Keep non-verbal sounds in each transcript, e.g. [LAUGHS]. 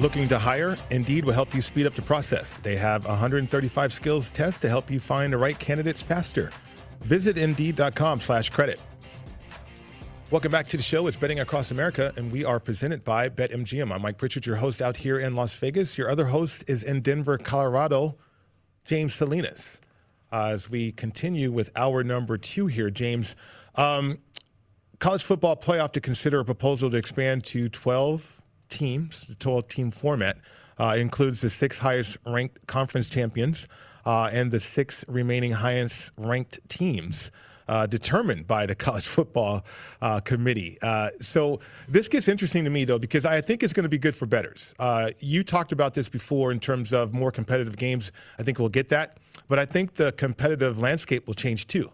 Looking to hire? Indeed will help you speed up the process. They have 135 skills tests to help you find the right candidates faster. Visit Indeed.com slash credit. Welcome back to the show. It's Betting Across America, and we are presented by BetMGM. I'm Mike Pritchard, your host out here in Las Vegas. Your other host is in Denver, Colorado, James Salinas. Uh, as we continue with our number two here, James, um, college football playoff to consider a proposal to expand to 12 teams, the 12 team format. Uh, includes the six highest ranked conference champions uh, and the six remaining highest ranked teams. Uh, determined by the [LAUGHS] college football uh, committee. Uh, so this gets interesting to me, though, because I think it's going to be good for bettors. Uh, you talked about this before in terms of more competitive games. I think we'll get that. But I think the competitive landscape will change too.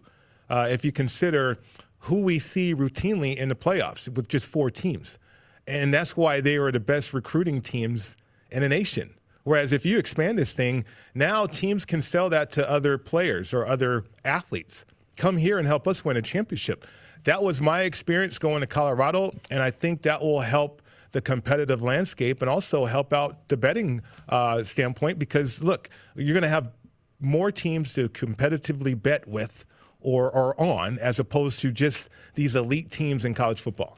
Uh, if you consider who we see routinely in the playoffs with just four teams. And that's why they are the best recruiting teams in the nation. Whereas if you expand this thing, now teams can sell that to other players or other athletes. Come here and help us win a championship. That was my experience going to Colorado, and I think that will help the competitive landscape and also help out the betting uh, standpoint because, look, you're going to have more teams to competitively bet with or, are on as opposed to just these elite teams in college football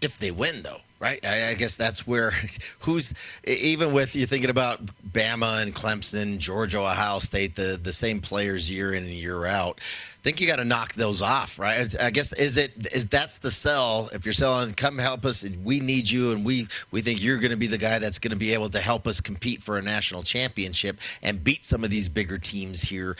if they win, though, right? I, I, guess that's where [LAUGHS] who's even with you thinking about Bama and Clemson, Georgia, Ohio State, the the same players year in and year out. Think you got to knock those off, right? I guess is it is that's the sell. If you're selling, come help us. We need you, and we we think you're going to be the guy that's going to be able to help us compete for a national championship and beat some of these bigger teams here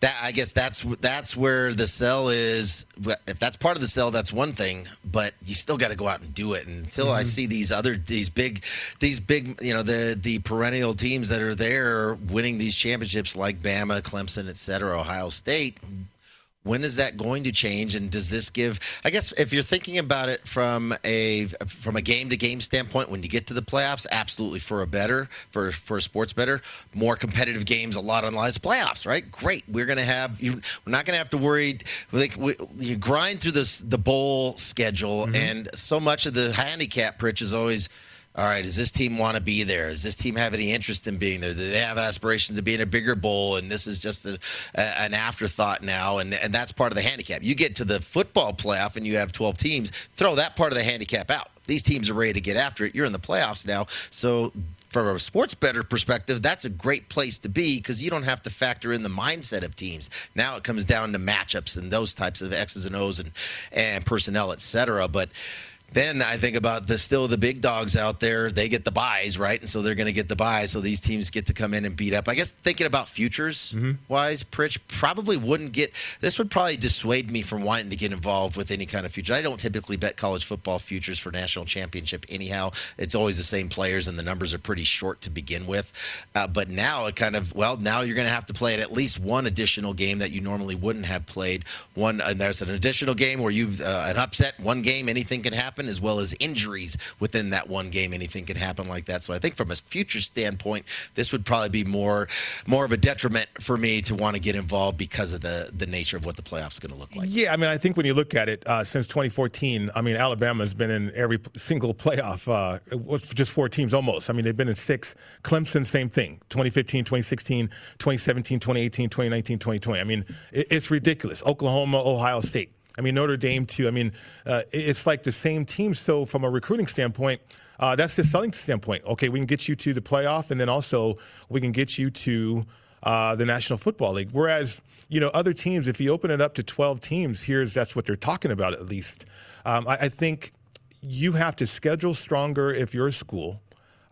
that I guess that's that's where the sell is. If that's part of the sell, that's one thing. But you still got to go out and do it. And until mm-hmm. I see these other these big these big you know the the perennial teams that are there winning these championships like Bama, Clemson, et cetera, Ohio State, when is that going to change? And does this give i guess if you're thinking about it from a from a game to game standpoint when you get to the playoffs absolutely for a bettor for for a sports bettor more competitive games a lot on the lines playoffs right? Great. We're going to have you we're not going to have to worry like we, you grind through this the bowl schedule mm-hmm. and so much of the handicap pitch is always all right, does this team want to be there? Does this team have any interest in being there? Do they have aspirations to be in a bigger bowl? And this is just a, a, an afterthought now. And, and that's part of the handicap. You get to the football playoff and you have 12 teams, throw that part of the handicap out. These teams are ready to get after it. You're in the playoffs now. So, from a sports bettor perspective, that's a great place to be because you don't have to factor in the mindset of teams. Now it comes down to matchups and those types of X's and O's and, and personnel, et cetera. But then I think about the still the big dogs out there. They get the buys, right? And so they're going to get the buys. So these teams get to come in and beat up. I guess thinking about futures mm-hmm. wise, Pritch probably wouldn't get. This would probably dissuade me from wanting to get involved with any kind of future. I don't typically bet college football futures for national championship. Anyhow, it's always the same players, and the numbers are pretty short to begin with. Uh, but now it kind of well, now you're going to have to play at least one additional game that you normally wouldn't have played. One, and there's an additional game where you uh, an upset. One game, anything can happen happen, as well as injuries within that one game. Anything can happen like that. So I think from a future standpoint, this would probably be more more of a detriment for me to want to get involved because of the the nature of what the playoffs are going to look like. Yeah, I mean, I think when you look at it uh, since 2014, I mean, Alabama has been in every single playoff. Uh, just four teams almost. I mean, they've been in six. Clemson, same thing. 2015, 2016, 2017, 2018, 2019, 2020. I mean, it's ridiculous. Oklahoma, Ohio State. I mean, Notre Dame, too. I mean, uh, it's like the same team. So, from a recruiting standpoint, uh, that's the selling standpoint. Okay, we can get you to the playoff, and then also we can get you to uh, the National Football League. Whereas, you know, other teams, if you open it up to 12 teams, here's that's what they're talking about at least. Um, I, I, think you have to schedule stronger if you're a school,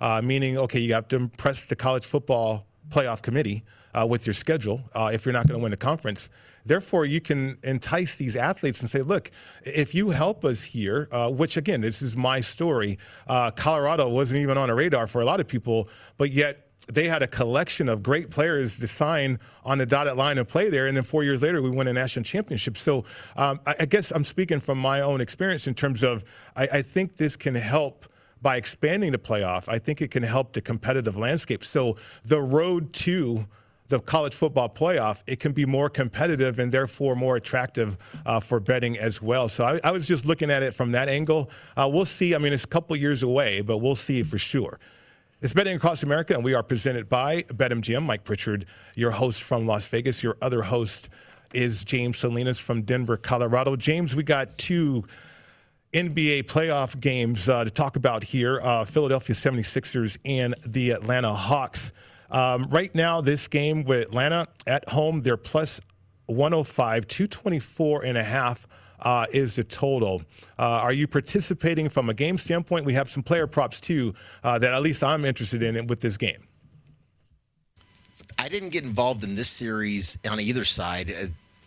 uh, meaning, okay, you have to impress the college football playoff committee uh, with your schedule uh, if you're not going to win a conference. Therefore, you can entice these athletes and say, look, if you help us here, uh, which again, this is my story, uh, Colorado wasn't even on a radar for a lot of people, but yet they had a collection of great players to sign on the dotted line and play there. And then four years later, we won a national championship. So um, I, I, guess I'm speaking from my own experience in terms of I, I think this can help by expanding the playoff. I think it can help the competitive landscape. So the road to the college football playoff, it can be more competitive and therefore more attractive uh, for betting as well. So I, I, was just looking at it from that angle. Uh, we'll see. I mean, it's a couple years away, but we'll see for sure. It's Betting Across America, and we are presented by BetMGM. Mike Pritchard, your host from Las Vegas. Your other host is James Salinas from Denver, Colorado. James, we got two NBA playoff games uh, to talk about here uh, Philadelphia 76ers and the Atlanta Hawks. Um, right now, this game with Atlanta at home, they're plus 105, 224 and a half. Uh, is the total. Uh, are you participating from a game standpoint? We have some player props too uh, that at least I'm interested in with this game. I didn't get involved in this series on either side.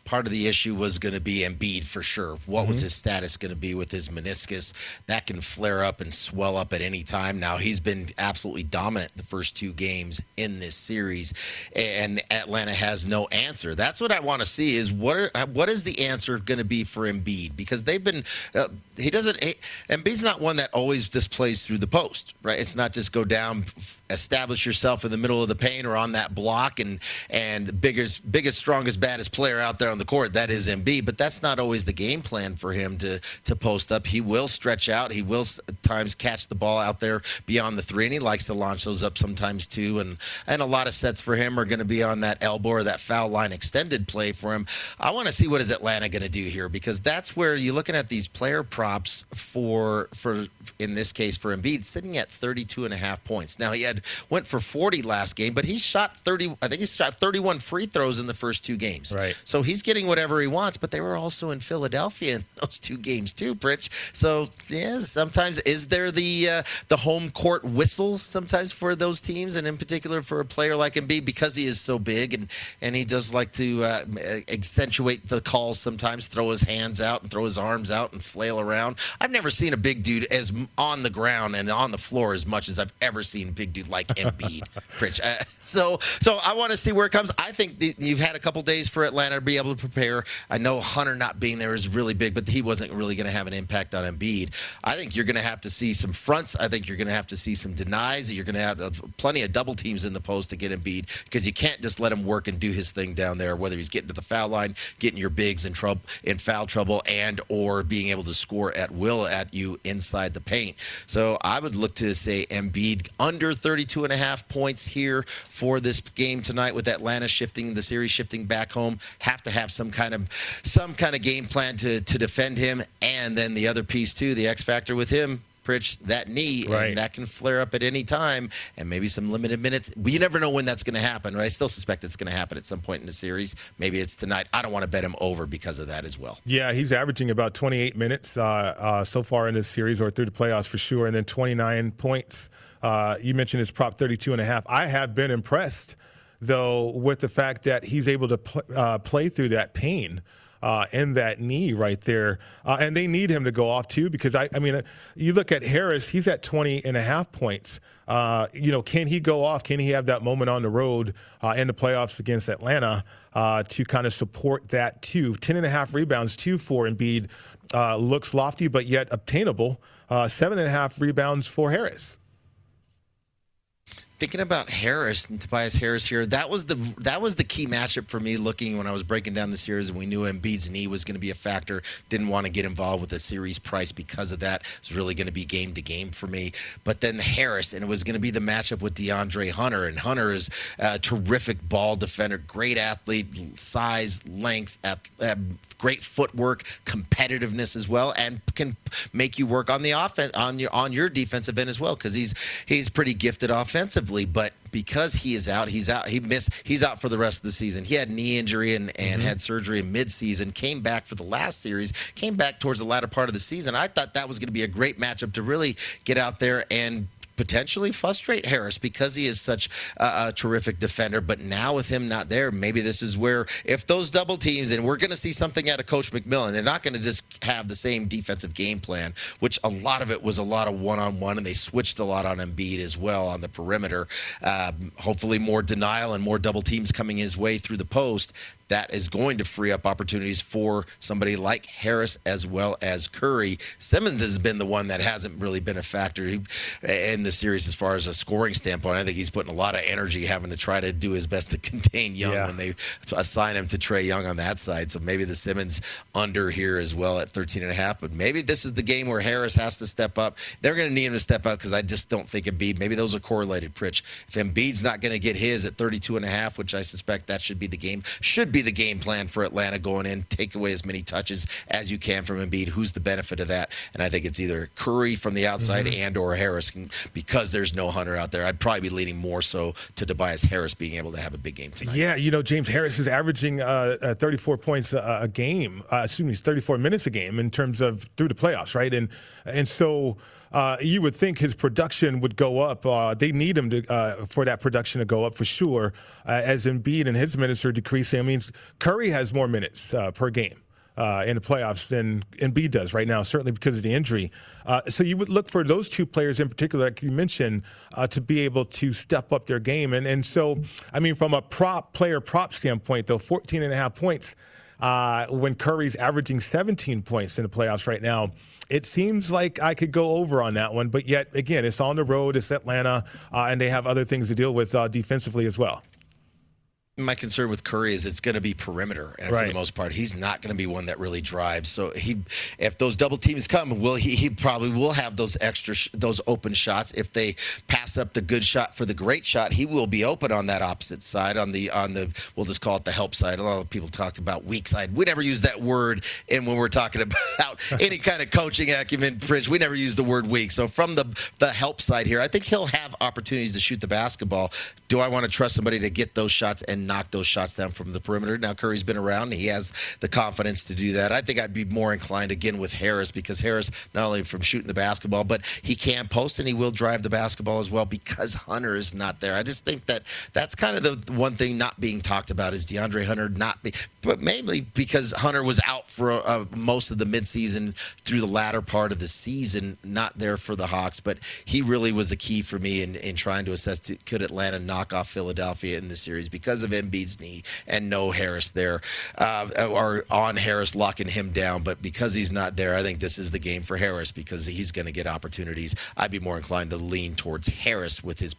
Part of the issue was going to be Embiid for sure. What mm-hmm. was his status going to be with his meniscus? That can flare up and swell up at any time. Now he's been absolutely dominant the first two games in this series, and Atlanta has no answer. That's what I want to see is what are, what is the answer going to be for Embiid because they've been uh, he doesn't he, Embiid's not one that always displays through the post, right? It's not just go down establish yourself in the middle of the paint or on that block and and the biggest biggest strongest baddest player out there on the court that is Embiid but that's not always the game plan for him to to post up. He will stretch out. He will at times catch the ball out there beyond the 3 and he likes to launch those up sometimes too. And and a lot of sets for him are going to be on that elbow or that foul line extended play for him. I want to see what is Atlanta going to do here because that's where you're looking at these player props for for in this case for Embiid sitting at 32 and a half points. Now he had went for 40 last game, but he's shot 30. I think he's shot 31 free throws in the first two games. Right. So he's getting whatever he wants. But they were also in Philadelphia in [LAUGHS] those two games too, Pritch. So yeah, sometimes is there the uh, the home court whistle sometimes for those teams, and in particular for a player like Embiid because he is so big and and he does like to uh, accentuate the calls sometimes, throw his hands out and throw his arms out and flail around. I've never seen a big dude as on the ground and on the floor as much as I've ever seen big dude like Embiid, Rich. [LAUGHS] Uh, so, so I want to see where it comes. I think th- you've had a couple days for Atlanta to be able to prepare. I know Hunter not being there is really big, but he wasn't really going to have an impact on Embiid. I think you're going to have to see some fronts. I think you're going to have to see some denies. You're going to have uh, plenty of double teams in the post to get Embiid because you can't just let him work and do his thing down there. Whether he's getting to the foul line, getting your bigs in trouble, in foul trouble, and or being able to score at will at you inside the paint. So I would look to say Embiid under 32 and a half points here for this game tonight with Atlanta shifting the series shifting back home. Have to have some kind of some kind of game plan to to defend him, and then the other piece too, the X factor with him. Pritch, that knee, Right. and that can flare up at any time, and maybe some limited minutes. But you never know when that's going to happen. Right? I still suspect it's going to happen at some point in the series. Maybe it's tonight. I don't want to bet him over because of that as well. Yeah, he's averaging about 28 minutes uh, uh, so far in this series or through the playoffs for sure, and then 29 points. Uh, you mentioned his prop 32 and a half. I have been impressed, though, with the fact that he's able to pl- uh, play through that pain. Uh, and that knee right there. Uh, and they need him to go off too because I, I mean, uh, you look at Harris, he's at 20 and a half points. Uh, you know, can he go off? Can he have that moment on the road uh, in the playoffs against Atlanta uh, to kind of support that too? 10 and a half rebounds, two for Embiid, uh, looks lofty but yet obtainable. Seven and a half rebounds for Harris. Thinking about Harris and Tobias Harris here, that was the that was the key matchup for me. Looking when I was breaking down the series, and we knew Embiid's knee was going to be a factor. Didn't want to get involved with the series price because of that. It was really going to be game to game for me. But then Harris, and it was going to be the matchup with DeAndre Hunter, and Hunter is a terrific ball defender, great athlete, size, length, uh, great footwork, competitiveness as well, and can make you work on the offense on your on your defensive end as well because he's he's pretty gifted offensively. But because he is out, he's out. He missed. He's out for the rest of the season. He had knee injury and and mm-hmm. had surgery in midseason. Came back for the last series. Came back towards the latter part of the season. I thought that was going to be a great matchup to really get out there and potentially frustrate Harris because he is such a, a terrific defender. But now with him not there, maybe this is where if those double teams, and we're going to see something out of Coach McMillan, they're not going to just have the same defensive game plan, which a lot of it was a lot of one-on-one, and they switched a lot on Embiid as well on the perimeter. Um, hopefully, more denial and more double teams coming his way through the post. That is going to free up opportunities for somebody like Harris as well as Curry. Simmons has been the one that hasn't really been a factor in the series as far as a scoring standpoint. I think he's putting a lot of energy having to try to do his best to [LAUGHS] contain Young Yeah. when they assign him to Trae Young on that side. So maybe the Simmons under here as well at 13 and a half. But maybe this is the game where Harris has to step up. They're going to need him to step up because I just don't think Embiid. Maybe those are correlated. Pritch. If Embiid's not going to get his at 32 and a half, which I suspect that should be the game, should be the game plan for Atlanta going in. Take away as many touches as you can from Embiid. Who's the benefit of that? And I think it's either Curry from the outside and or Harris because there's no Hunter out there. I'd probably be leaning more so to Tobias Harris being able to have a big game tonight. Yeah, you know, James Harris is averaging uh, uh, 34 points a, a game. Uh, excuse me, 34 minutes a game in terms of through the playoffs, right? And and so uh, you would think his production would go up. Uh, they need him to uh, for that production to go up for sure. Uh, as Embiid and his minutes are decreasing, I mean, Curry has more minutes uh, per game uh, in the playoffs than Embiid does right now, certainly because of the injury. So you would look for those two players in particular, like you mentioned, to be able to step up their game. And and so, I mean, from a prop player prop standpoint, though, 14 and a half points uh, when Curry's averaging 17 points in the playoffs right now. It seems like I could go over on that one, but yet again, it's on the road. It's Atlanta, uh, and they have other things to deal with uh, defensively as well. My concern with Curry is it's going to be perimeter, and for the most part, he's not going to be one that really drives. So he, if those double teams come, will he? He probably will have those extra, sh- those open shots. If they pass up the good shot for the great shot, he will be open on that opposite side, on the on the we'll just call it the help side. A lot of people talked about weak side. We never use that word, and when we're talking [LAUGHS] about any kind of coaching acumen, Pritch, we never use the word weak. So from the the help side here, I think he'll have opportunities to shoot the basketball. Do I want to trust somebody to get those shots and knock those shots down from the perimeter. Now Curry's been around; he has the confidence to do that. I think I'd be more inclined again with Harris because Harris not only from shooting the basketball, but he can post and he will drive the basketball as well because Hunter is not there. I just think that that's kind of the one thing not being talked about is DeAndre Hunter not be, but mainly because Hunter was out for uh, most of the midseason through the latter part of the season, not there for the Hawks, but he really was a key for me in, in trying to assess could Atlanta knock off Philadelphia in the series because of Embiid's knee and no Harris there, uh, or on Harris locking him down. But because he's not there, I think this is the game for Harris because he's going to get opportunities. I'd be more inclined to lean towards Harris with his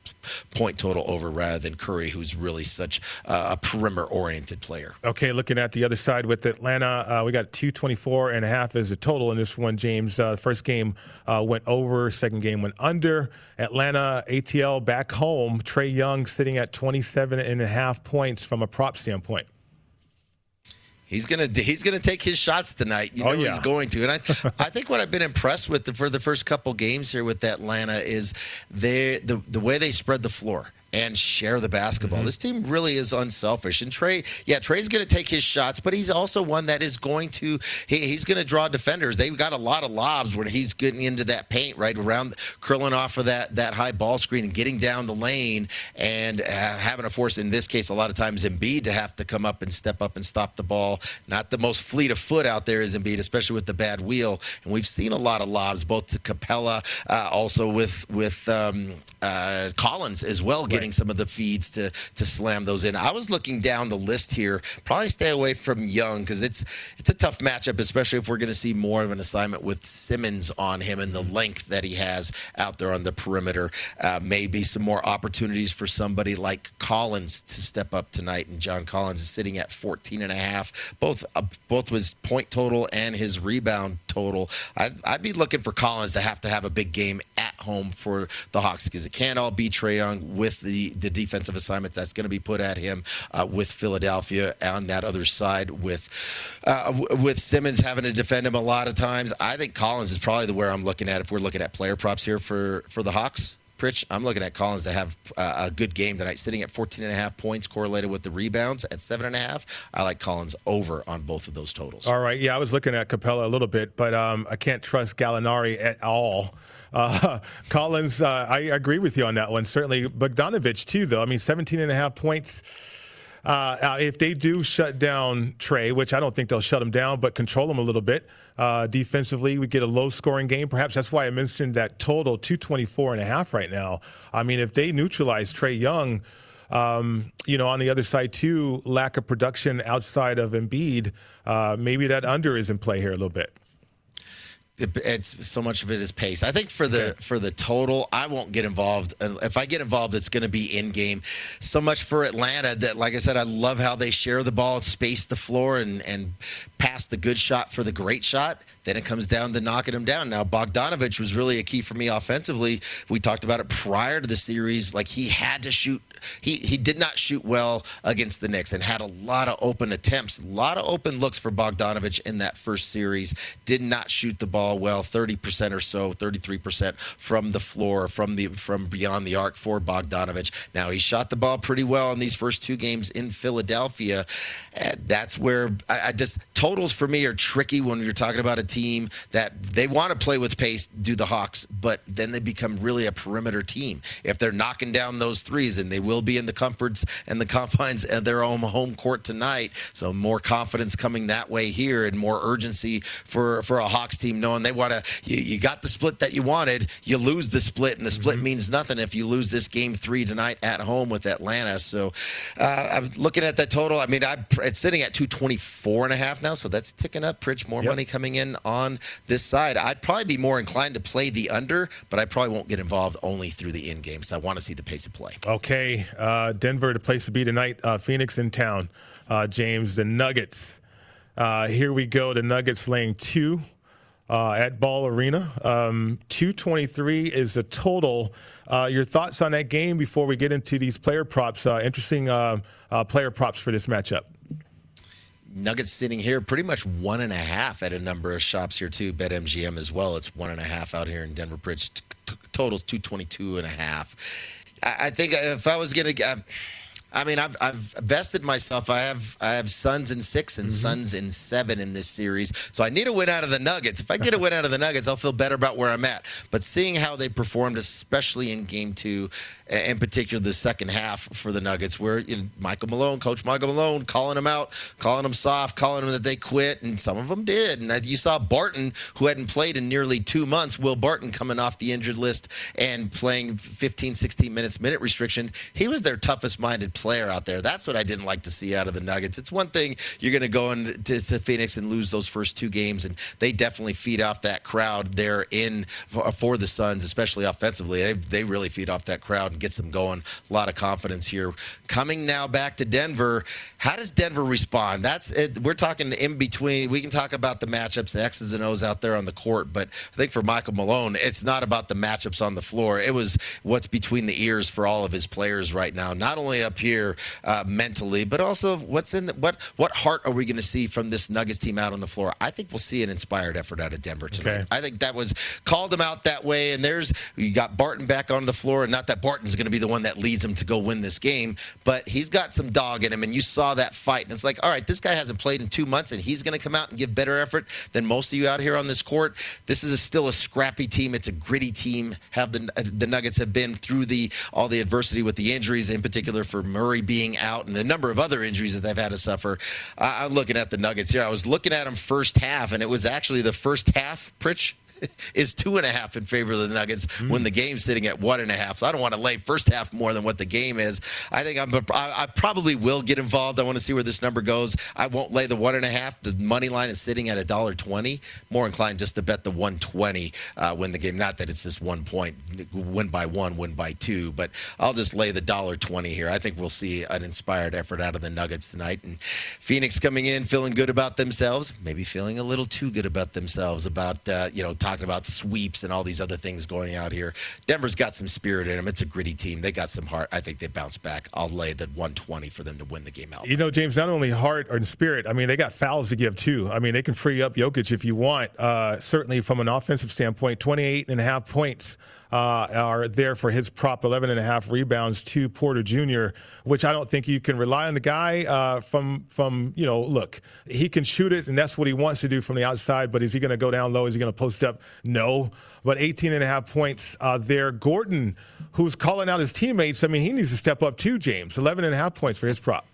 point total over rather than Curry, who's really such a perimeter oriented player. Okay, looking at the other side with Atlanta, uh, we got 224 and a half as a total in this one, James. Uh, first game uh, went over, second game went under. Atlanta ATL back home. Trae Young sitting at 27 and a half points from a prop standpoint. He's gonna he's gonna take his shots tonight. You oh, know oh, yeah. he's going to, and I [LAUGHS] I think what I've been impressed with the, for the first couple games here with Atlanta is they the the way they spread the floor and share the basketball. Mm-hmm. This team really is unselfish. And Trae, yeah, Trae's going to take his shots, but he's also one that is going to he, he's going to draw defenders. They've got a lot of lobs when he's getting into that paint right around, curling off of that that high ball screen and getting down the lane and uh, having to force in this case a lot of times Embiid to have to come up and step up and stop the ball. Not the most fleet of foot out there is Embiid, especially with the bad wheel. And we've seen a lot of lobs, both to Capela, uh, also with with um, uh, Collins as well. Getting getting some of the feeds to to slam those in. I was looking down the list here. Probably stay away from Young because it's it's a tough matchup, especially if we're going to see more of an assignment with Simmons on him and the length that he has out there on the perimeter. Uh, maybe some more opportunities for somebody like Collins to step up tonight. And John Collins is sitting at 14 and a half, both uh, both his point total and his rebound total. I'd, I'd be looking for Collins to have to have a big game at home for the Hawks because it can't all be Trae Young with the the the defensive assignment that's going to be put at him uh, with Philadelphia on that other side with uh, with Simmons having to defend him a lot of times. I think Collins is probably the where I'm looking at if we're looking at player props here for for the Hawks. Pritch, I'm looking at Collins to have uh, a good game tonight, sitting at 14 and a half points, correlated with the rebounds at seven and a half. I like Collins over on both of those totals. All right, yeah, I was looking at Capela a little bit, but um, I can't trust Gallinari at all. Uh, [LAUGHS] Collins, uh, I agree with you on that one. Certainly, Bogdanovich too, though. I mean, 17 and a half points. Uh, uh, if they do shut down Trae, which I don't think they'll shut him down, but control him a little bit uh, defensively, we get a low scoring game. Perhaps that's why I mentioned that total 224 and a half right now. I mean, if they neutralize Trae Young, um, you know, on the other side too, lack of production outside of Embiid, uh, maybe that under is in play here a little bit it's so much of it is pace. I think for the for the total, I won't get involved. If I get involved, it's going to be in game. So much for Atlanta that, like I said, I love how they share the ball, space the floor, and and pass the good shot for the great shot. Then it comes down to knocking them down. Now Bogdanovich was really a key for me offensively. We talked about it prior to the series. Like he had to shoot he did not shoot well against the Knicks and had a lot of open attempts, a lot of open looks for Bogdanovich in that first series. Did not shoot the ball well, 30% or so, 33% from the floor, from the from beyond the arc for Bogdanovich. Now he shot the ball pretty well in these first two games in Philadelphia. And that's where I, I just totals for me are tricky when you're talking about a team that they want to play with pace, do the Hawks, but then they become really a perimeter team. If they're knocking down those threes and they will be in the comforts and the [LAUGHS] confines of their own home court tonight. So more confidence coming that way here and more urgency for, for a Hawks team knowing they want to, you, you, got the split that you wanted. You lose the split, and the split mm-hmm. means nothing if you lose this game three tonight at home with Atlanta. So uh, I'm looking at that total. I mean, I, it's sitting at 224 and a half now, so that's ticking up. Pritch, more yep. money coming in on this side. I'd probably be more inclined to play the under, but I probably won't get involved only through the end game. So I want to see the pace of play. Okay. Uh, Denver, the place to be tonight. Uh, Phoenix in town. Uh, James, the Nuggets. Uh, here we go. The Nuggets laying two uh, at Ball Arena. Um, 223 is the total. your thoughts on that game before we get into these player props? interesting player props for this matchup. Nuggets sitting here pretty much one and a half at a number of shops here too. BetMGM as well. It's one and a half out here in Denver Pritch. T- totals 222 and a half. I think if I was going to, I mean, I've I've vested myself. I have I have Suns in six and Mm-hmm. Suns in seven in this series. So I need a win out of the Nuggets. If I get a win out of the Nuggets, I'll feel better about where I'm at. But seeing how they performed, especially in Game Two, in particular the second half for the Nuggets, where Michael Malone, Coach Michael Malone, calling them out, calling them soft, calling them that they quit, and some of them did. And you saw Barton, who hadn't played in nearly two months, Will Barton coming off the injured list and playing 15, 16 minutes minute restriction. He was their toughest minded player out there. That's what I didn't like to see out of the Nuggets. It's one thing you're going to go into to Phoenix and lose those first two games, and they definitely feed off that crowd there in for, for the Suns, especially offensively. They, they really feed off that crowd gets them going. A lot of confidence here. Coming now back to Denver, how does Denver respond? That's it, we're talking in between. We can talk about the matchups, the X's and O's out there on the court, but I think for Michael Malone, it's not about the matchups on the floor. It was what's between the ears for all of his players right now. Not only up here uh, mentally, but also what's in the, what what heart are we going to see from this Nuggets team out on the floor? I think we'll see an inspired effort out of Denver tonight. Okay. I think that was called him out that way. And there's you got Barton back on the floor, and not that Barton's going to be the one that leads him to go win this game, but he's got some dog in him, and you saw that fight. And it's like, all right, this guy hasn't played in two months, and he's going to come out and give better effort than most of you out here on this court. This is a, still a scrappy team. It's a gritty team. Have the uh, the Nuggets have been through the all the adversity with the injuries, in particular for Murray being out, and the number of other injuries that they've had to suffer. I, I'm looking at the Nuggets here. I was looking at them first half, and it was actually the first half, Pritch [LAUGHS] is two and a half in favor of the Nuggets when the game's sitting at one and a half. So I don't want to lay first half more than what the game is. I think I'm. I, I probably will get involved. I want to see where this number goes. I won't lay the one and a half. The money line is sitting at a dollar twenty. More inclined just to bet the one twenty uh, win the game. Not that it's just one point, win by one, win by two, but I'll just lay the dollar twenty here. I think we'll see an inspired effort out of the Nuggets tonight. And Phoenix coming in feeling good about themselves, maybe feeling a little too good about themselves about uh, you know talking about sweeps and all these other things going out here. Denver's got some spirit in them. It's a gritty team. They got some heart. I think they bounce back. I'll lay the 120 for them to win the game out. You know, James, not only heart and spirit, I mean, they got fouls to give too. I mean, they can free up Jokic if you want. Uh, certainly from an offensive standpoint, 28 and a half points uh, are there for his prop, 11 and a half rebounds to Porter Jr., which I don't think you can rely on the guy uh, from, from, you know, look, he can shoot it and that's what he wants to do from the outside, but is he going to go down low? Is he going to post up? No. But 18 and a half points uh, there. Gordon, who's calling out his teammates, I mean, he needs to step up too, James. 11 and a half points for his prop.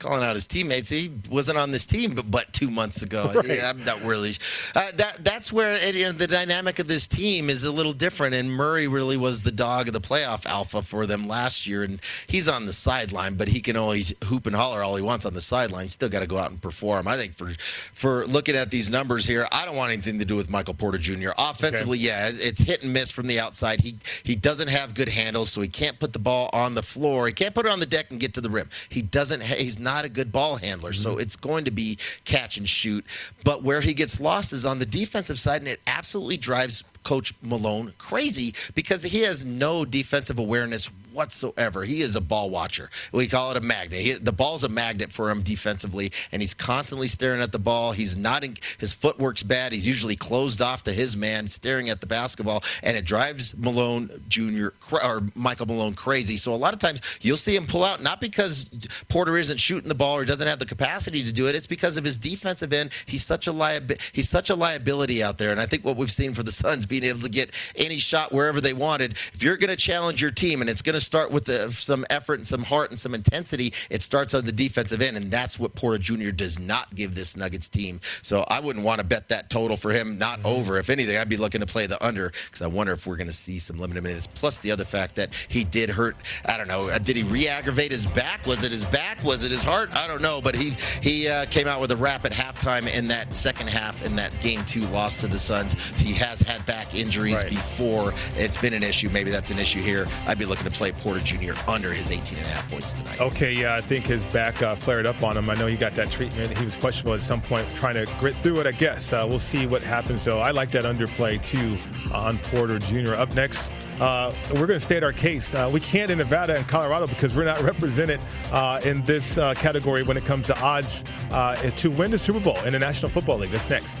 Calling out his teammates. He wasn't on this team but, but two months ago. [LAUGHS] Yeah, I'm not really. Uh, that that's where it, you know, the dynamic of this team is a little different. And Murray really was the dog of the playoff alpha for them last year, and he's on the sideline, but he can always hoop and holler all he wants on the sideline. He's still got to go out and perform. I think for for looking at these numbers here, I don't want anything to do with Michael Porter Jr. Offensively, yeah, it's hit and miss from the outside. He he doesn't have good handles, so he can't put the ball on the floor. He can't put it on the deck and get to the rim. He doesn't. He's not a good ball handler, so mm-hmm. it's going to be catch and shoot. But where he gets lost is on the defensive side, and it absolutely drives Coach Malone crazy because he has no defensive awareness whatsoever. He is a ball watcher. We call it a magnet. He, the ball's a magnet for him defensively, and he's constantly staring at the ball. He's not in, his footwork's bad. He's usually closed off to his man, staring at the basketball, and it drives Malone Jr. or Michael Malone crazy. So a lot of times you'll see him pull out not because Porter isn't shooting the ball or doesn't have the capacity to do it. It's because of his defensive end. He's such a liabi- He's such a liability out there, and I think what we've seen for the Suns being able to get any shot wherever they wanted. If you're going to challenge your team, and it's going to start with the, some effort and some heart and some intensity, it starts on the defensive end, and that's what Porter Jr. does not give this Nuggets team. So I wouldn't want to bet that total for him, not over. If anything, I'd be looking to play the under because I wonder if we're going to see some limited minutes. Plus the other fact that he did hurt. I don't know. uh, Did he re-aggravate his back? Was it his back? Was it his heart? I don't know. But he he uh, came out with a wrap at halftime in that second half in that game two loss to the Suns. He has had back injuries Right. before. It's been an issue. Maybe that's an issue here. I'd be looking to play Porter Jr. under his 18 and a half points tonight. Okay, yeah, I think his back uh, flared up on him. I know he got that treatment. He was questionable at some point, trying to grit through it, I guess. Uh, we'll see what happens, though. I like that underplay, too, on Porter Jr. Up next, uh, we're going to state our case. Uh, we can't in Nevada and Colorado because we're not [LAUGHS] represented uh, in this uh, category when it comes to odds uh, to win the Super Bowl in the National Football League. That's next.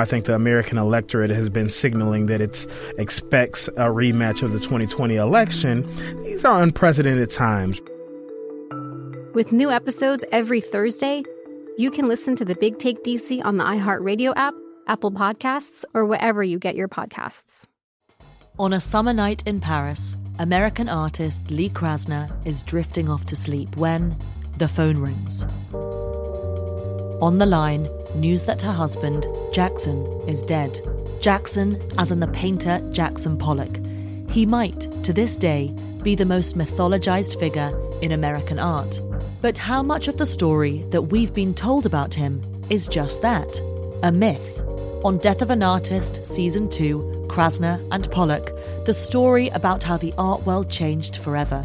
I think the American electorate has been signaling that it expects a rematch of the 2020 election. These are unprecedented times. With new episodes every Thursday, you can listen to the Big Take DC on the iHeartRadio app, Apple Podcasts, or wherever you get your podcasts. On a summer night in Paris, American artist Lee Krasner is drifting off to sleep when the phone rings. On the line, news that her husband, Jackson, is dead. Jackson, as in the painter Jackson Pollock. He might, to this day, be the most mythologized figure in American art. But how much of the story that we've been told about him is just that a myth? On Death of an Artist, Season 2, Krasner and Pollock, the story about how the art world changed forever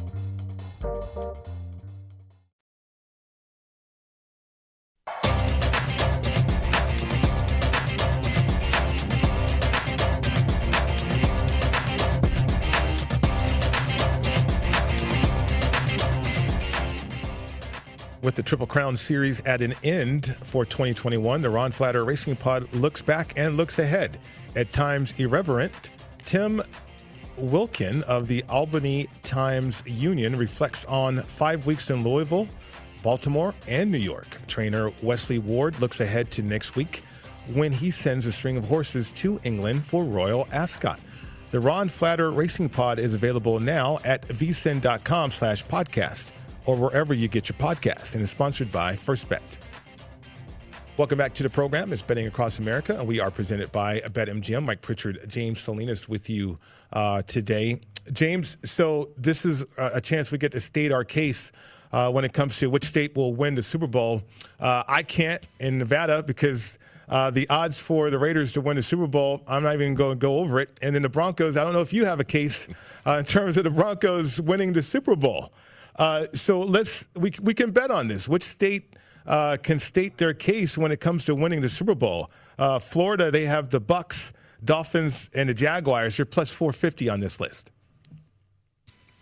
With the Triple Crown Series at an end for 2021, the Ron Flatter Racing Pod looks back and looks ahead. At times irreverent, Tim Wilkin of the Albany Times Union reflects on five weeks in Louisville, Baltimore, and New York. Trainer Wesley Ward looks ahead to next week when he sends a string of horses to England for Royal Ascot. The Ron Flatter Racing Pod is available now at vsin.com slash podcast or wherever you get your podcasts and is sponsored by First Bet. Welcome back to the program. It's Betting Across America, and we are presented by BetMGM. Mike Pritchard, James Salinas with you uh, today. James, so this is a chance we get to state our case uh, when it comes to which state will win the Super Bowl. Uh, I can't in Nevada because uh, the odds for the Raiders to win the Super Bowl, I'm not even going to go over it. And then the Broncos, I don't know if you have a case uh, in terms of the Broncos winning the Super Bowl. Uh, so let's we we can bet on this. Which state uh, can state their case when it comes to winning the Super Bowl? Uh, Florida, they have the Bucs, Dolphins, and the Jaguars. You're plus 450 on this list.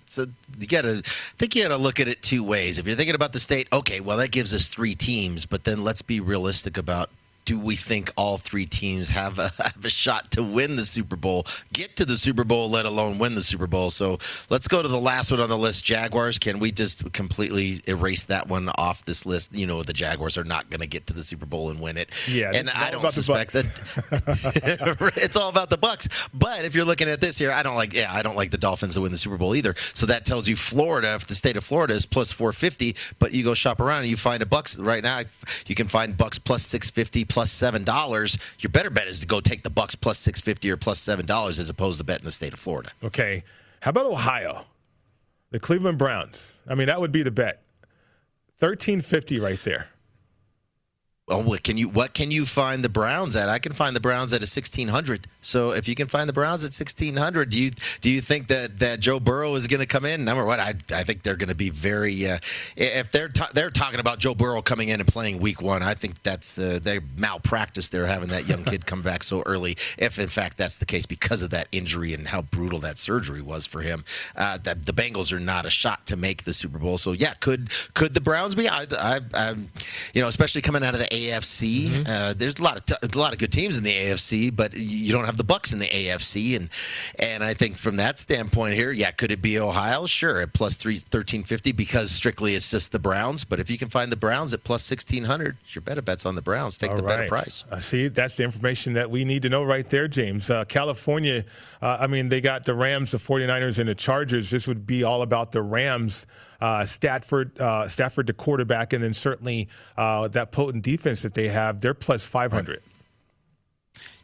So you got to think you got to look at it two ways. If you're thinking about the state, okay, well that gives us three teams, but then let's be realistic about do we think all three teams have a, [LAUGHS] have a shot to win the Super Bowl, get to the Super Bowl, let alone win the Super Bowl? So let's go to the last one on the list. Jaguars. Can we just completely erase that one off this list? You know, the Jaguars are not going to get to the Super Bowl and win it. Yeah, and this is all I don't suspect that [LAUGHS] it's all about the Bucs. But if you're looking at this here, I don't like. Yeah, I don't like the Dolphins to win the Super Bowl either. So that tells you Florida, if the state of Florida is plus 450, but you go shop around and you find a Bucs right now. You can find Bucs plus 650, plus seven dollars. Your better bet is to go take the Bucs plus 650 or plus seven dollars as opposed to betting the state of Florida. Okay. How about Ohio? The Cleveland Browns. I mean, that would be the bet. 1350 right there. Well, what can you what can you find the Browns at? I can find the Browns at a sixteen hundred. So if you can find the Browns at sixteen hundred, do you do you think that, that Joe Burrow is going to come in? Number one, I, I think they're going to be very. Uh, if they're they're talking about Joe Burrow coming in and playing Week One, I think that's uh, they malpractice. They're having that young kid come back so early. If in fact that's the case, because of that injury and how brutal that surgery was for him, uh, that the Bengals are not a shot to make the Super Bowl. So yeah, could could the Browns be? I, I, I you know, especially coming out of the AFC. Mm-hmm. Uh, there's a lot of t- a lot of good teams in the AFC, but you don't have the Bucs in the AFC, and and I think from that standpoint here, yeah, could it be Ohio? Sure, at plus three thirteen fifty because strictly it's just the Browns. But if you can find the Browns at plus sixteen hundred, your better bet's on the Browns. Take All the better price. I see. That's the information that we need to know right there, James. Uh, California, uh, I mean, they got the Rams, the 49ers, and the Chargers. This would be all about the Rams. Uh, Stafford, uh, Stafford, the quarterback, and then certainly uh, that potent defense that they have. They're plus 500.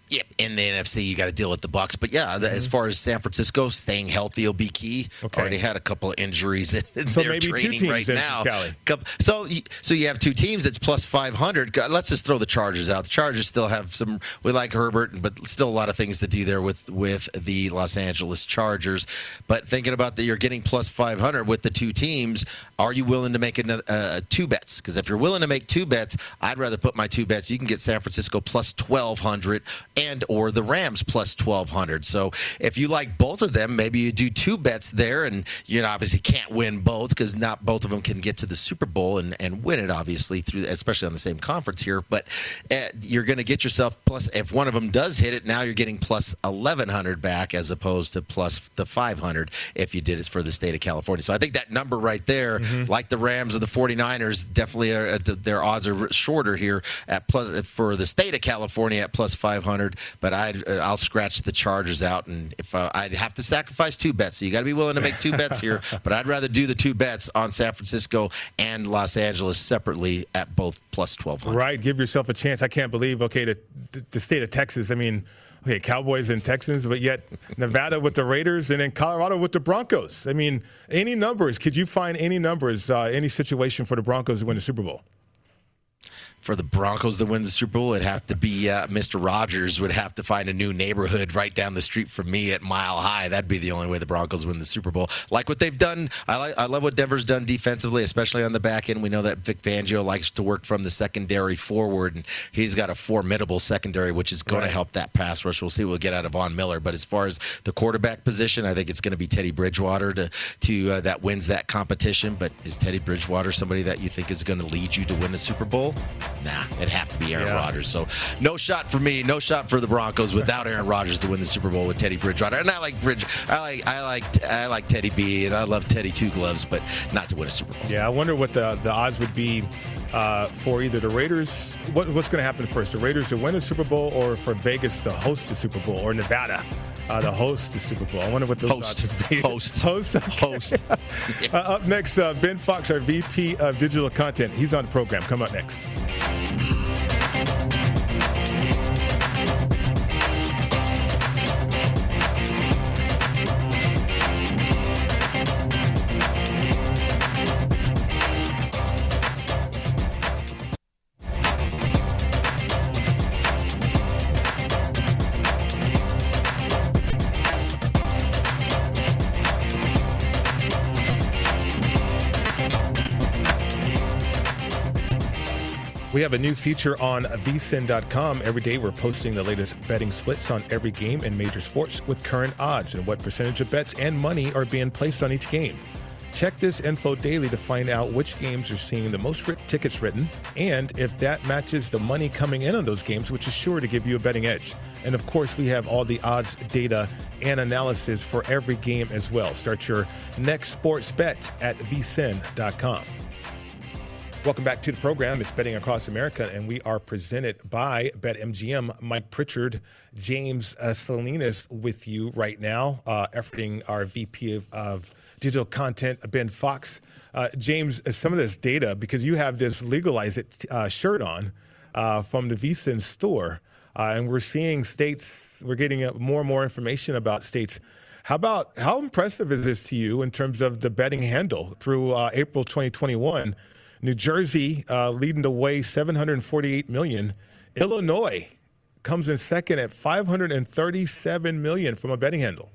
Yep, in the NFC, you got to deal with the Bucs. But yeah, Mm-hmm. as far as San Francisco, staying healthy will be key. Okay. Already had a couple of injuries. in So their maybe two training teams right now. Cali. So, so you have two teams. It's plus five hundred. Let's just throw the Chargers out. The Chargers still have some. We like Herbert, but still a lot of things to do there with with the Los Angeles Chargers. But thinking about that, you're getting plus five hundred with the two teams. Are you willing to make another uh, two bets? Because if you're willing to make two bets, I'd rather put my two bets. You can get San Francisco plus twelve hundred and or the Rams plus twelve hundred. So if you like both of them, maybe you do two bets there, and you know obviously can't win both because not both of them can get to the Super Bowl and, and win it. Obviously through especially on the same conference here, but uh, you're going to get yourself plus. If one of them does hit it, now you're getting plus eleven hundred back as opposed to plus the five hundred if you did it for the state of California. So I think that number right there, like the Rams or the 49ers, definitely are, uh, their odds are shorter here at plus for the state of California at plus 500. But I'd uh, I'll scratch the Chargers out, and if uh, I'd have to sacrifice two bets, so you got to be willing to make two bets here. [LAUGHS] But I'd rather do the two bets on San Francisco and Los Angeles separately at both plus 1200. Right. Give yourself a chance. I can't believe, okay, the, the state of Texas, I mean, okay, Cowboys and Texans, but yet Nevada with the Raiders and then Colorado with the Broncos. I mean, any numbers? Could you find any numbers, uh, any situation for the Broncos to win the Super Bowl? For the Broncos to win the Super Bowl, it'd have to be uh, Mr. Rogers would have to find a new neighborhood right down the street from me at Mile High. That'd be the only way the Broncos win the Super Bowl. Like what they've done, I like. I love what Denver's done defensively, especially on the back end. We know that Vic Fangio likes to work from the secondary forward, and he's got a formidable secondary, which is going Right. to help that pass rush. We'll see what we'll get out of Von Miller. But as far as the quarterback position, I think it's going to be Teddy Bridgewater to to uh, that wins that competition. But is Teddy Bridgewater somebody that you think is going to lead you to win a Super Bowl? Nah, it'd have to be Aaron Yeah. Rodgers. So no shot for me, no shot for the Broncos without Aaron Rodgers to win the Super Bowl with Teddy Bridgewater. And I like Bridge, I like I like I like Teddy B, and I love Teddy Two Gloves, but not to win a Super Bowl. Yeah, I wonder what the, the odds would be uh, for either the Raiders. What, what's going to happen first? The Raiders to win the Super Bowl or for Vegas to host the Super Bowl or Nevada uh, to host the Super Bowl? I wonder what those Host. odds would be. Host. [LAUGHS] Host. Host. [LAUGHS] Uh, up next, uh, Ben Fox, our VP of Digital Content. He's on the program. Come up next. We have a new feature on vsin.com. Every day we're posting the latest betting splits on every game in major sports with current odds and what percentage of bets and money are being placed on each game. Check this info daily to find out which games are seeing the most tickets written and if that matches the money coming in on those games, which is sure to give you a betting edge. And of course, we have all the odds data and analysis for every game as well. Start your next sports bet at vsin.com. Welcome back to the program. It's Betting Across America, and we are presented by BetMGM. Mike Pritchard, James uh, Salinas with you right now, uh, efforting our VP of, of digital content, Ben Fox. Uh, James, uh, some of this data, because you have this Legalize It uh, shirt on uh, from the VSIN store, and we're seeing states, we're getting more and more information about states. How about how impressive is this to you in terms of the betting handle through April 2021? New Jersey uh, leading the way, 748 million. Illinois comes in second at 537 million from a betting handle.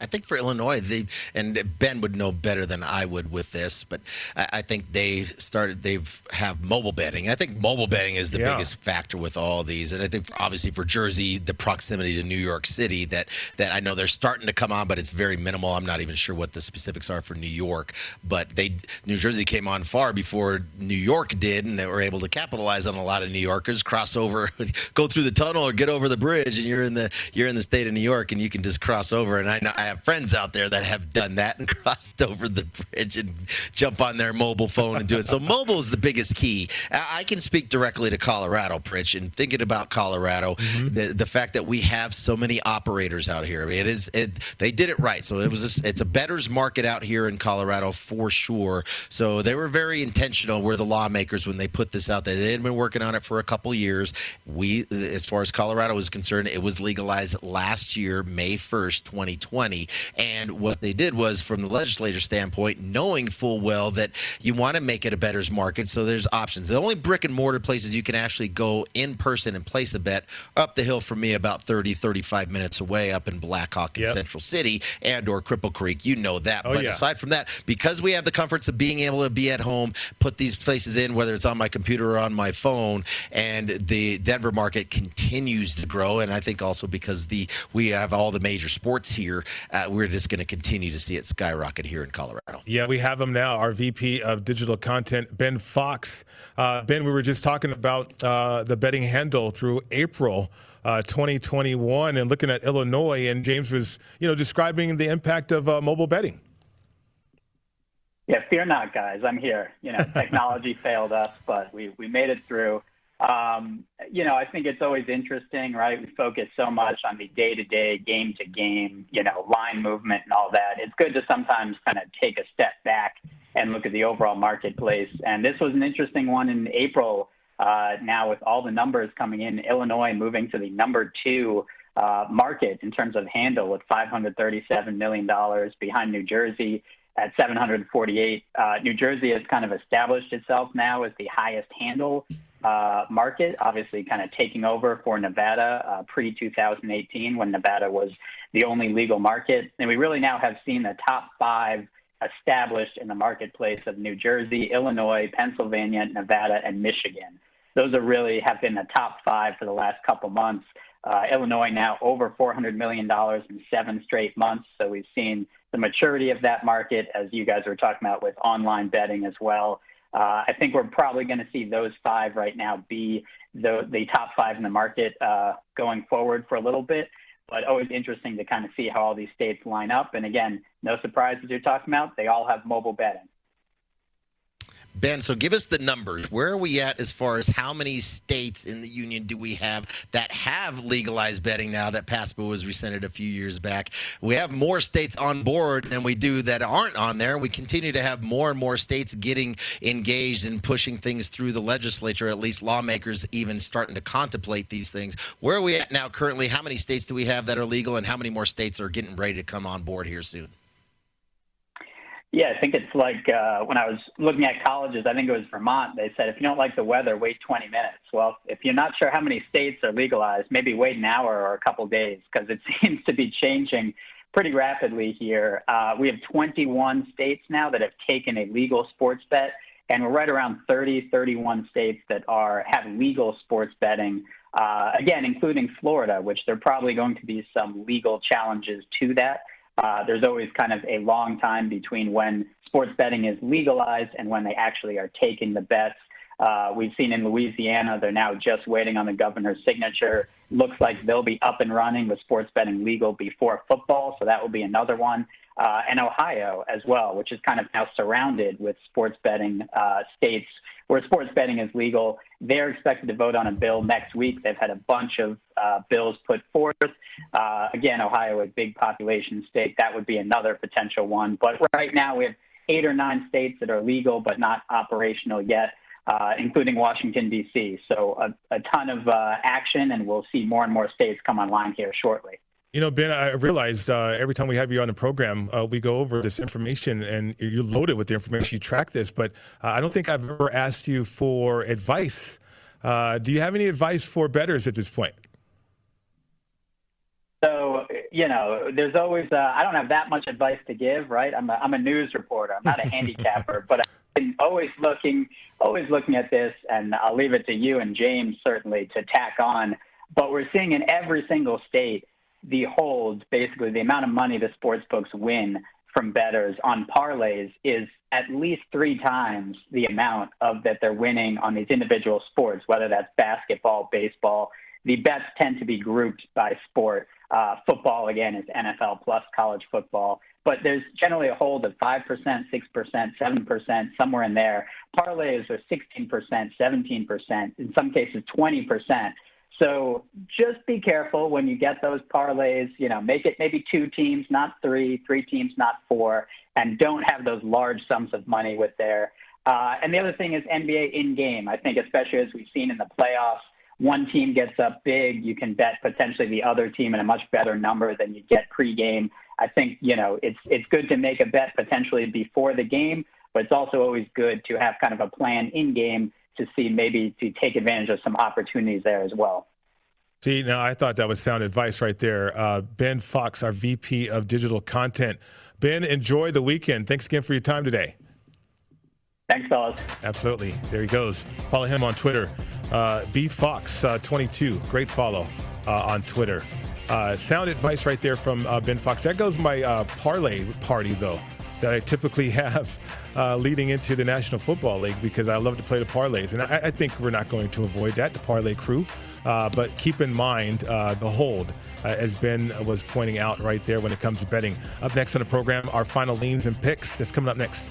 I think for Illinois, they and Ben would know better than I would with this, but I, I think they started. They've have mobile betting. I think mobile betting is the Yeah. biggest factor with all these, and I think obviously for Jersey, the proximity to New York City that that I know they're starting to come on, but it's very minimal. I'm not even sure what the specifics are for New York, but they New Jersey came on far before New York did, and they were able to capitalize on a lot of New Yorkers cross over, [LAUGHS] go through the tunnel or get over the bridge, and you're in the you're in the state of New York, and you can just cross over. And I know I have friends out there that have done that and [LAUGHS] crossed over the bridge and jump on their mobile phone and do it. So [LAUGHS] mobile is the biggest key. I can speak directly to Colorado, Pritch, and thinking about Colorado, mm-hmm. the the fact that we have so many operators out here. It is it, they did it right. So it was this, it's a bettor's market out here in Colorado for sure. So they were very intentional. Were the lawmakers when they put this out there? They had been working on it for a couple years. We, as far as Colorado is concerned, it was legalized last year, May first, 2020. And what they did was, from the legislature standpoint, knowing full well that you want to make it a bettor's market, so there's options. The only brick and mortar places you can actually go in person and place a bet up the hill from me, about 30, 35 minutes away, up in Black Hawk in Yep. Central City and or Cripple Creek. You know that. Oh, but yeah. aside from that, because we have the comforts of being able to be at home, put these places in, whether it's on my computer or on my phone, and the Denver market continues to grow. And I think also because the we have all the major sports here, uh, we're just going to continue to see it skyrocket here in Colorado. Yeah, we have him now, our VP of Digital Content, Ben Fox. Uh, ben, we were just talking about uh, the betting handle through April uh, 2021 and looking at Illinois, and James was, you know, describing the impact of uh, mobile betting. Yeah, fear not, guys. I'm here. You know, [LAUGHS] technology failed us, but we, we made it through. Um, you know, I think it's always interesting, right? We focus so much on the day to day, game to game, you know, line movement and all that. It's good to sometimes kind of take a step back and look at the overall marketplace. And this was an interesting one in April. Uh, now, with all the numbers coming in, Illinois moving to the number two uh, market in terms of handle with $537 million behind New Jersey at 748. Uh, New Jersey has kind of established itself now as the highest handle uh, market, obviously kind of taking over for Nevada uh, pre 2018 when Nevada was the only legal market. And we really now have seen the top five established in the marketplace of New Jersey, Illinois, Pennsylvania, Nevada, and Michigan. Those are really have been the top five for the last couple months. Uh, Illinois now over $400 million in seven straight months. So we've seen the maturity of that market, as you guys were talking about with online betting as well. Uh, I think we're probably going to see those five right now be the, the top five in the market uh, going forward for a little bit. But always interesting to kind of see how all these states line up. And again, no surprises you're talking about. They all have mobile betting. Ben, so give us the numbers. Where are we at as far as how many states in the union do we have that have legalized betting now that PASPA was rescinded a few years back? We have more states on board than we do that aren't on there. We continue to have more and more states getting engaged and pushing things through the legislature, at least lawmakers even starting to contemplate these things. Where are we at now currently? How many states do we have that are legal, and how many more states are getting ready to come on board here soon? Yeah, I think it's like uh, when I was looking at colleges, I think it was Vermont. They said if you don't like the weather, wait 20 minutes. Well, if you're not sure how many states are legalized, maybe wait an hour or a couple days because it [LAUGHS] seems to be changing pretty rapidly here. Uh, we have 21 states now that have taken a legal sports bet, and we're right around 30, 31 states that are have legal sports betting. Uh, again, including Florida, which there are probably going to be some legal challenges to that. Uh, there's always kind of a long time between when sports betting is legalized and when they actually are taking the bets. Uh, we've seen in Louisiana, they're now just waiting on the governor's signature. Looks like they'll be up and running with sports betting legal before football, so that will be another one. Uh, and Ohio as well, which is kind of now surrounded with sports betting uh, states where sports betting is legal. They're expected to vote on a bill next week. They've had a bunch of uh, bills put forth. Uh, again, Ohio, a big population state, that would be another potential one. But right now, we have eight or nine states that are legal but not operational yet uh, including Washington, D.C. So a, a ton of uh, action, and we'll see more and more states come online here shortly. You know, Ben, I realized uh, every time we have you on the program, uh, we go over this information and you're loaded with the information. You track this, but uh, I don't think I've ever asked you for advice. Uh, do you have any advice for bettors at this point? So, you know, there's always, uh, I don't have that much advice to give, right? I'm a, I'm a news reporter. I'm not a handicapper, [LAUGHS] but I'm always looking, always looking at this, and I'll leave it to you and James certainly to tack on. But we're seeing in every single state the holds, basically the amount of money the sports books win from bettors on parlays is at least three times the amount of that they're winning on these individual sports, whether that's basketball, baseball. The bets tend to be grouped by sport. Uh, football, again, is NFL plus college football. But there's generally a hold of 5%, 6%, 7%, somewhere in there. Parlays are 16%, 17%, in some cases 20%. So just be careful when you get those parlays. You know, make it maybe two teams, not three, three teams, not four, and don't have those large sums of money with there. Uh, and the other thing is NBA in game. I think, especially as we've seen in the playoffs, one team gets up big, you can bet potentially the other team in a much better number than you get pregame. I think you know it's it's good to make a bet potentially before the game, but it's also always good to have kind of a plan in game to see maybe to take advantage of some opportunities there as well. See, now I thought that was sound advice right there. Uh, ben Fox, our VP of Digital Content. Ben, enjoy the weekend. Thanks again for your time today. Thanks, fellas. Absolutely. There he goes. Follow him on Twitter. Uh, BFox22. Uh, Great follow uh, on Twitter. Uh, sound advice right there from uh, Ben Fox. That goes my uh, parlay party, though that I typically have uh, leading into the National Football League because I love to play the parlays. And I, I think we're not going to avoid that, the parlay crew. Uh, but keep in mind uh, the hold, uh, as Ben was pointing out right there when it comes to betting. Up next on the program, our final leans and picks. That's coming up next.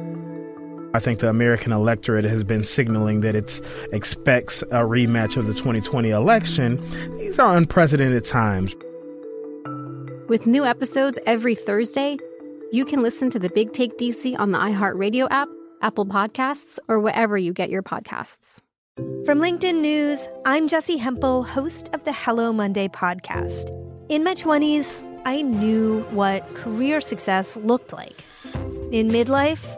I think the American electorate has been signaling that it expects a rematch of the 2020 election. These are unprecedented times. With new episodes every Thursday, you can listen to the Big Take DC on the iHeartRadio app, Apple Podcasts, or wherever you get your podcasts. From LinkedIn News, I'm Jesse Hempel, host of the Hello Monday podcast. In my 20s, I knew what career success looked like. In midlife,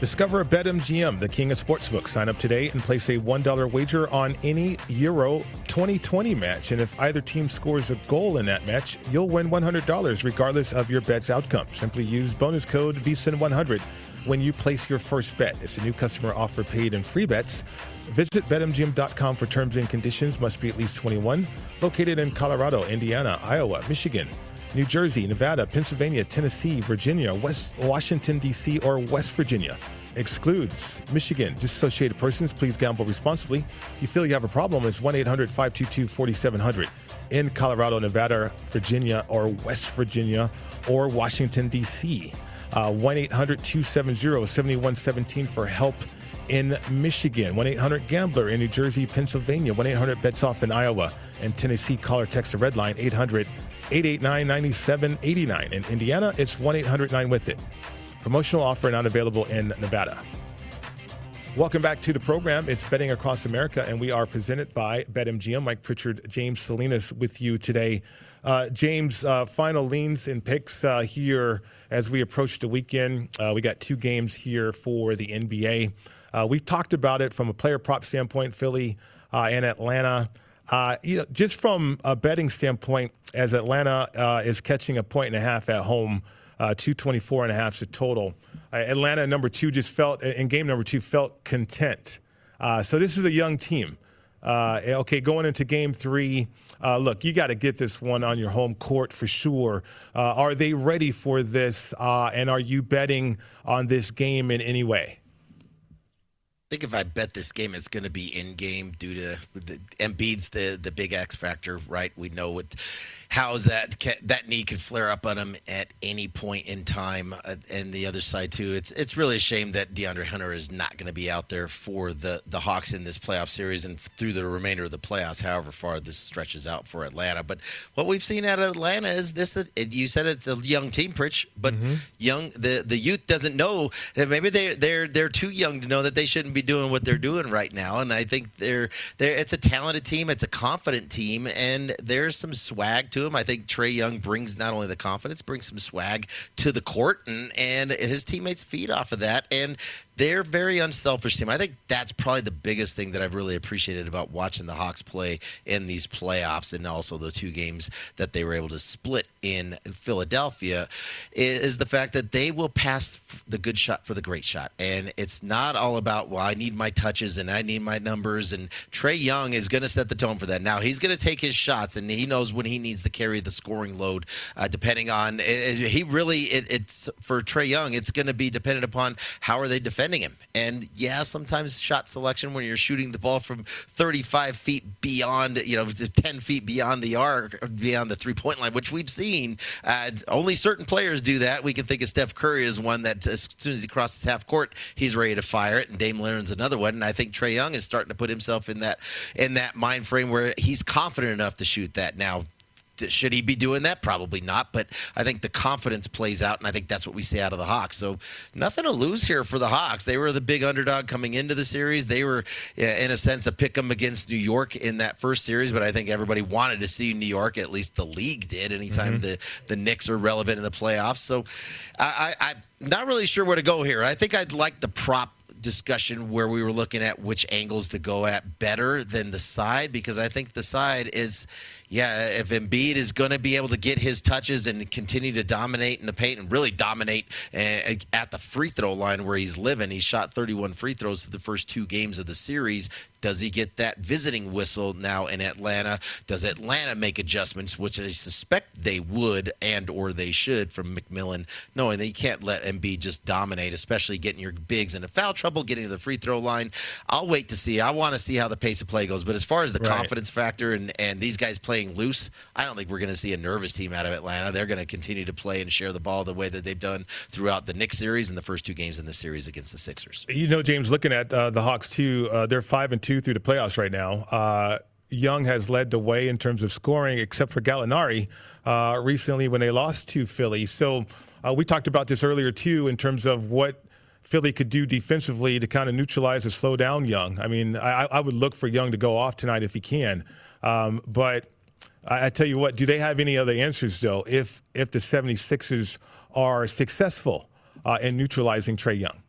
Discover BetMGM, the king of sportsbooks. Sign up today and place a $1 wager on any Euro 2020 match. And if either team scores a goal in that match, you'll win $100 regardless of your bet's outcome. Simply use bonus code VSIN100 when you place your first bet. It's a new customer offer paid in free bets. Visit betmgm.com for terms and conditions. Must be at least 21. Located in Colorado, Indiana, Iowa, Michigan, New Jersey, Nevada, Pennsylvania, Tennessee, Virginia, West Washington, D.C., or West Virginia. Excludes Michigan. Disassociated persons, please gamble responsibly. If you feel you have a problem, it's 1 800 522 4700. In Colorado, Nevada, Virginia, or West Virginia, or Washington, D.C. Uh, 1 800 270 7117 for help in Michigan, 1 800 Gambler in New Jersey, Pennsylvania, 1 800 Bets Off in Iowa, and Tennessee. Caller text the red line 800 889 9789. In Indiana, it's 1 800 9 with it. Promotional offer not available in Nevada. Welcome back to the program. It's Betting Across America, and we are presented by BetMGM. Mike Pritchard, James Salinas with you today. Uh, James, uh, final leans and picks uh, here as we approach the weekend. Uh, we got two games here for the NBA. Uh, we've talked about it from a player prop standpoint, Philly uh, and Atlanta. You know, just from a betting standpoint, as Atlanta is catching a point and a half at home, 224 and a half is a total. Atlanta, number two, just felt in game number two felt content. so this is a young team. Uh, okay, going into game three, uh, look, you got to get this one on your home court for sure. Uh, are they ready for this? Uh, and are you betting on this game in any way? I think if I bet this game, it's going to be in game due to the Embiid's the the big X factor, right? We know what how is that that knee could flare up on him at any point in time. Uh, and the other side too, it's it's really a shame that DeAndre Hunter is not going to be out there for the the Hawks in this playoff series and through the remainder of the playoffs, however far this stretches out for Atlanta. But what we've seen out of Atlanta is this: it, you said it's a young team, Pritch, but mm-hmm. young the the youth doesn't know that maybe they they're they're too young to know that they shouldn't be doing what they're doing right now. And I think they're they're it's a talented team, it's a confident team, and there's some swag to to him. I think Trae Young brings not only the confidence, brings some swag to the court, and and his teammates feed off of that. And they're very unselfish team. I think that's probably the biggest thing that I've really appreciated about watching the Hawks play in these playoffs and also the two games that they were able to split in Philadelphia is the fact that they will pass the good shot for the great shot. And it's not all about, well, I need my touches and I need my numbers. And Trae Young is going to set the tone for that. Now, he's going to take his shots and he knows when he needs to carry the scoring load, uh, depending on, he really, it, it's for Trae Young, it's going to be dependent upon how are they defending defending him. And yeah, sometimes shot selection when you're shooting the ball from 35 feet beyond, you know, 10 feet beyond the arc, beyond the three point line, which we've seen. Uh, only certain players do that. We can think of Steph Curry as one that as soon as he crosses half court, he's ready to fire it. And Dame Lillard's another one. And I think Trae Young is starting to put himself in that in that mind frame where he's confident enough to shoot that. Now, should he be doing that? Probably not. But I think the confidence plays out, and I think that's what we see out of the Hawks. So nothing to lose here for the Hawks. They were the big underdog coming into the series. They were, in a sense, a pick 'em against New York in that first series. But I think everybody wanted to see New York. At least the league did. Anytime mm-hmm. the the Knicks are relevant in the playoffs. So I, I, I'm not really sure where to go here. I think I'd like the prop discussion where we were looking at which angles to go at better than the side because I think the side is yeah, if Embiid is going to be able to get his touches and continue to dominate in the paint and really dominate uh, at the free throw line where he's living, he shot 31 free throws the first two games of the series. Does he get that visiting whistle now in Atlanta? Does Atlanta make adjustments, which I suspect they would and or they should from McMillan, knowing that you can't let Embiid just dominate, especially getting your bigs into foul trouble, getting to the free throw line. I'll wait to see. I want to see how the pace of play goes. But as far as the right. confidence factor and, and these guys playing loose. I don't think we're going to see a nervous team out of Atlanta. They're going to continue to play and share the ball the way that they've done throughout the Knicks series and the first two games in the series against the Sixers. You know, James, looking at uh, the Hawks too, uh, they're five and two through the playoffs right now. Uh, Young has led the way in terms of scoring, except for Gallinari uh, recently when they lost to Philly. So uh, we talked about this earlier too in terms of what Philly could do defensively to kind of neutralize or slow down Young. I mean, I, I would look for Young to go off tonight if he can. Um, but I, I tell you what, do they have any other answers, though, if, if the 76ers are successful uh, in neutralizing Trae Young?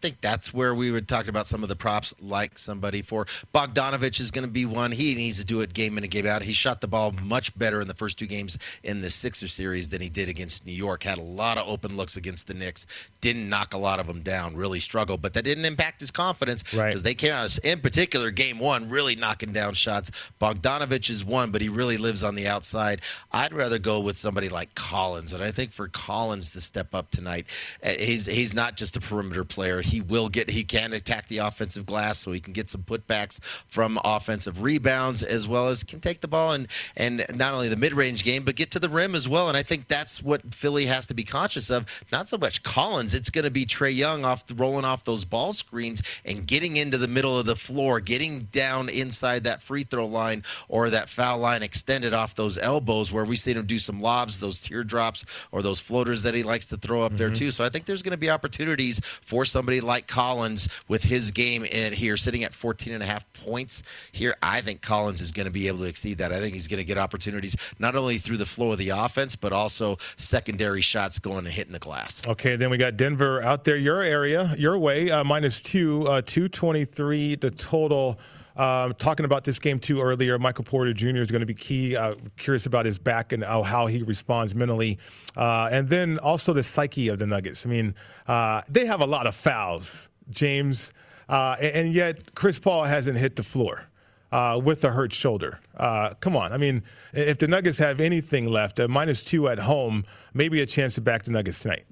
Think that's where we would talk about some of the props, like somebody for Bogdanovich is going to be one. He needs to do it game in and game out. He shot the ball much better in the first two games in the Sixer series than he did against New York. Had a lot of open looks against the Knicks. Didn't knock a lot of them down. Really struggled, but that didn't impact his confidence because right. they came out in particular game one really knocking down shots. Bogdanovich is one, but he really lives on the outside. I'd rather go with somebody like Collins, and I think for Collins to step up tonight, eh, he's he's not just a perimeter player he will get he can attack the offensive glass, so he can get some putbacks from offensive rebounds as well as can take the ball and and not only the mid range game but get to the rim as well. And I think that's what Philly has to be conscious of. Not so much Collins, it's going to be Trae Young off the, rolling off those ball screens and getting into the middle of the floor, getting down inside that free throw line or that foul line extended off those elbows where we see him do some lobs, those teardrops or those floaters that he likes to throw up mm-hmm. there too. So I think there's going to be opportunities for somebody somebody like Collins with his game in here, sitting at 14 and a half points here, I think Collins is going to be able to exceed that. I think he's going to get opportunities not only through the flow of the offense, but also secondary shots going and hitting the glass. Okay, then we got Denver out there, your area, your way, uh, minus two, uh, 223 the total. Um, talking about this game too earlier, Michael Porter Jr. is going to be key. Uh, curious about his back and how, how he responds mentally. Uh, and then also the psyche of the Nuggets. I mean, uh, they have a lot of fouls, James, uh, and, and, yet Chris Paul hasn't hit the floor. Uh, with a hurt shoulder. Uh, come on. I mean, if the Nuggets have anything left, a minus two at home, maybe a chance to back the Nuggets tonight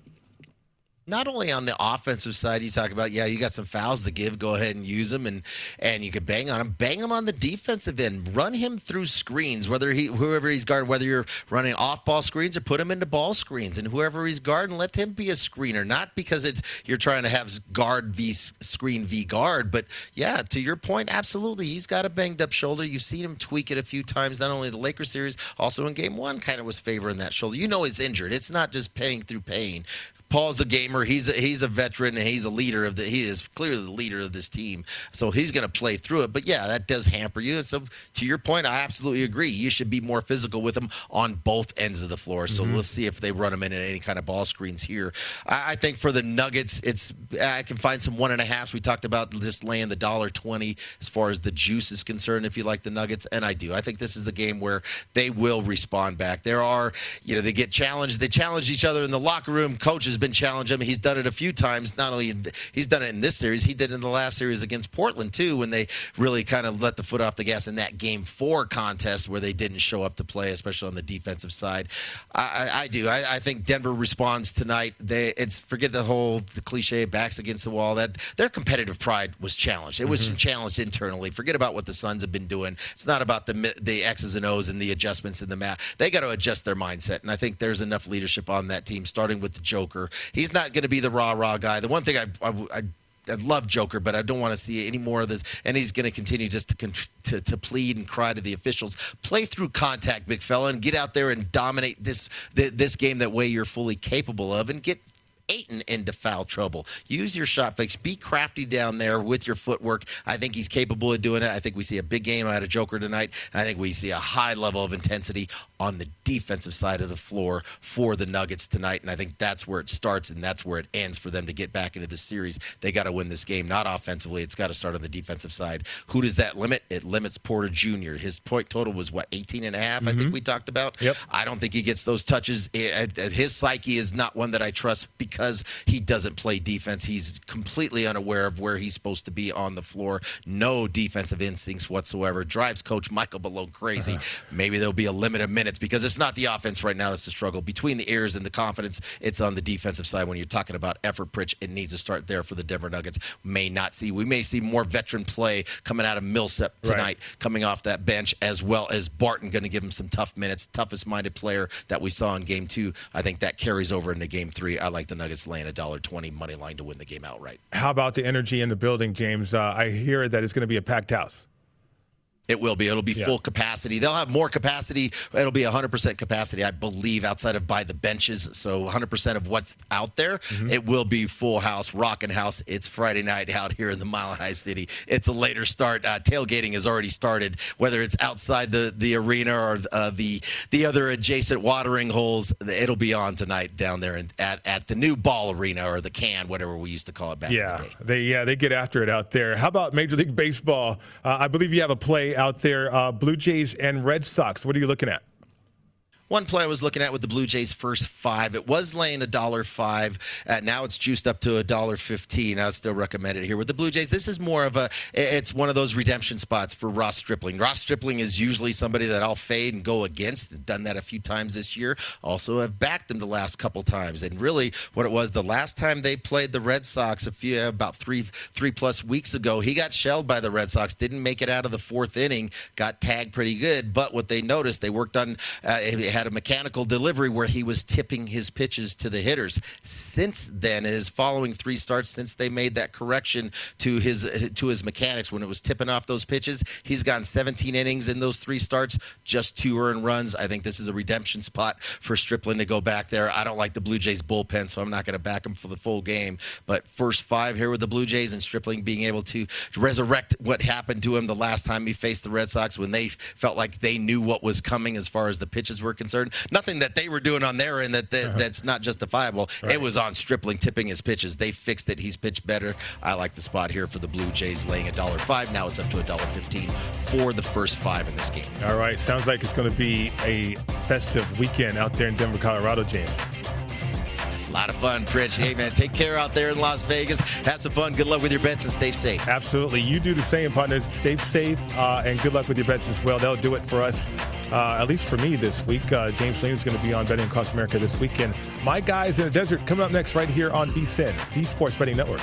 not only on the offensive side, you talk about, yeah, you got some fouls to give, go ahead and use them, and and you could bang on him. Bang him on the defensive end. Run him through screens, whether he whoever he's guarding, whether you're running off ball screens or put him into ball screens, and whoever he's guarding, let him be a screener. Not because it's you're trying to have guard v screen v guard, but yeah, to your point, absolutely, he's got a banged up shoulder. You've seen him tweak it a few times, not only the Lakers series, also in Game One, kind of was favoring that shoulder. You know he's injured. It's not just paying through pain. Paul's a gamer. He's a, he's a veteran and he's a leader of the. He is clearly the leader of this team. So he's going to play through it. But yeah, that does hamper you. so to your point, I absolutely agree. You should be more physical with him on both ends of the floor. So mm-hmm. let's see if they run him in any kind of ball screens here. I, I, think for the Nuggets, it's I can find some one and a halfs. We talked about just laying the dollar twenty as far as the juice is concerned. If you like the Nuggets, and I do, I think this is the game where they will respond back. There are, you know, they get challenged. They challenge each other in the locker room. Coaches has been challenging him. He's done it a few times. Not only he's done it in this series, he did it in the last series against Portland too, when they really kind of let the foot off the gas in that Game Four contest where they didn't show up to play, especially on the defensive side. I, I, I do. I, I, think Denver responds tonight. They it's forget the whole the cliche backs against the wall. That their competitive pride was challenged. It was mm-hmm. challenged internally. Forget about what the Suns have been doing. It's not about the the X's and O's and the adjustments in the map. They got to adjust their mindset, and I think there's enough leadership on that team, starting with the Joker. He's not going to be the rah rah guy. The one thing I, I, I I love Joker, but I don't want to see any more of this. And he's going to continue just to, to, to plead and cry to the officials. Play through contact, big fella, and get out there and dominate this this game that way you're fully capable of, and get Ayton into foul trouble. Use your shot fakes. Be crafty down there with your footwork. I think he's capable of doing it. I think we see a big game out of Joker tonight. I think we see a high level of intensity on the defensive side of the floor for the Nuggets tonight. And I think that's where it starts and that's where it ends for them to get back into the series. They got to win this game, not offensively. It's got to start on the defensive side. Who does that limit? It limits Porter Jr. His point total was what, 18 and a half, mm-hmm. I think mm-hmm. we talked about. Yep. I don't think he gets those touches. His psyche is not one that I trust because he doesn't play defense. He's completely unaware of where he's supposed to be on the floor. No defensive instincts whatsoever. Drives coach Michael Malone crazy. Uh-huh. Maybe there'll be a limit of minutes because it's not the offense right now that's the struggle. Between the ears and the confidence, it's on the defensive side. When you're talking about effort, Pritch, it needs to start there for the Denver Nuggets. May not see. We may see more veteran play coming out of Millsap tonight, right. coming off that bench, as well as Barton going to give him some tough minutes. Toughest minded player that we saw in game two. I think that carries over into game three. I like the Nuggets laying a dollar twenty money line to win the game outright. How about the energy in the building, James? Uh, I hear that it's going to be a packed house. It will be. It'll be yeah. full capacity. They'll have more capacity. It'll be 100% capacity, I believe, outside of by the benches. So 100% of what's out there. Mm-hmm. It will be full house, rocking house. It's Friday night out here in the Mile High City. It's a later start. Uh, tailgating has already started, whether it's outside the, the arena or uh, the the other adjacent watering holes. It'll be on tonight down there in, at, at the new ball arena or the can, whatever we used to call it back yeah, the They, yeah, they get after it out there. How about Major League Baseball? Uh, I believe you have a play out there. Uh, Blue Jays and Red Sox. What are you looking at? One play I was looking at with the Blue Jays first five, it was laying a dollar five. Uh, now it's juiced up to a dollar fifteen. I still recommend it here with the Blue Jays. This is more of a, it's one of those redemption spots for Ross Stripling. Ross Stripling is usually somebody that I'll fade and go against. I've done that a few times this year. Also, have backed them the last couple times. And really, what it was the last time they played the Red Sox a few about three three plus weeks ago, he got shelled by the Red Sox. Didn't make it out of the fourth inning. Got tagged pretty good. But what they noticed, they worked on. Uh, had a mechanical delivery where he was tipping his pitches to the hitters. Since then, his following three starts since they made that correction to his to his mechanics when it was tipping off those pitches, he's gone 17 innings in those three starts, just two earned runs. I think this is a redemption spot for Stripling to go back there. I don't like the Blue Jays bullpen, so I'm not going to back him for the full game. But first five here with the Blue Jays and Stripling being able to resurrect what happened to him the last time he faced the Red Sox when they felt like they knew what was coming as far as the pitches were concerned concerned. Nothing that they were doing on their end that, that uh-huh. that's not justifiable. Right. It was on Stripling tipping his pitches. They fixed it. He's pitched better. I like the spot here for the Blue Jays laying a dollar five. Now it's up to a dollar fifteen for the first five in this game. All right, sounds like it's going to be a festive weekend out there in Denver, Colorado, James. A lot of fun, Pritch. Hey, man, take care out there in Las Vegas. Have some fun. Good luck with your bets and stay safe. Absolutely. You do the same, partner. Stay safe uh, and good luck with your bets as well. They'll do it for us, uh, at least for me this week. Uh, James Lane is going to be on Betting Across America this weekend. My guys in the desert coming up next right here on VSIN, the Sports Betting Network.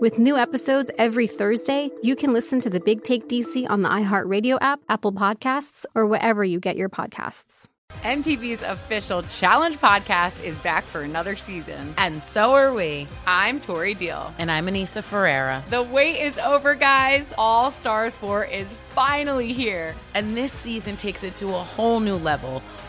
With new episodes every Thursday, you can listen to the Big Take DC on the iHeartRadio app, Apple Podcasts, or wherever you get your podcasts. MTV's official Challenge podcast is back for another season. And so are we. I'm Tori Deal. And I'm Aneesa Ferreira. The wait is over, guys. All Stars 4 is finally here. And this season takes it to a whole new level.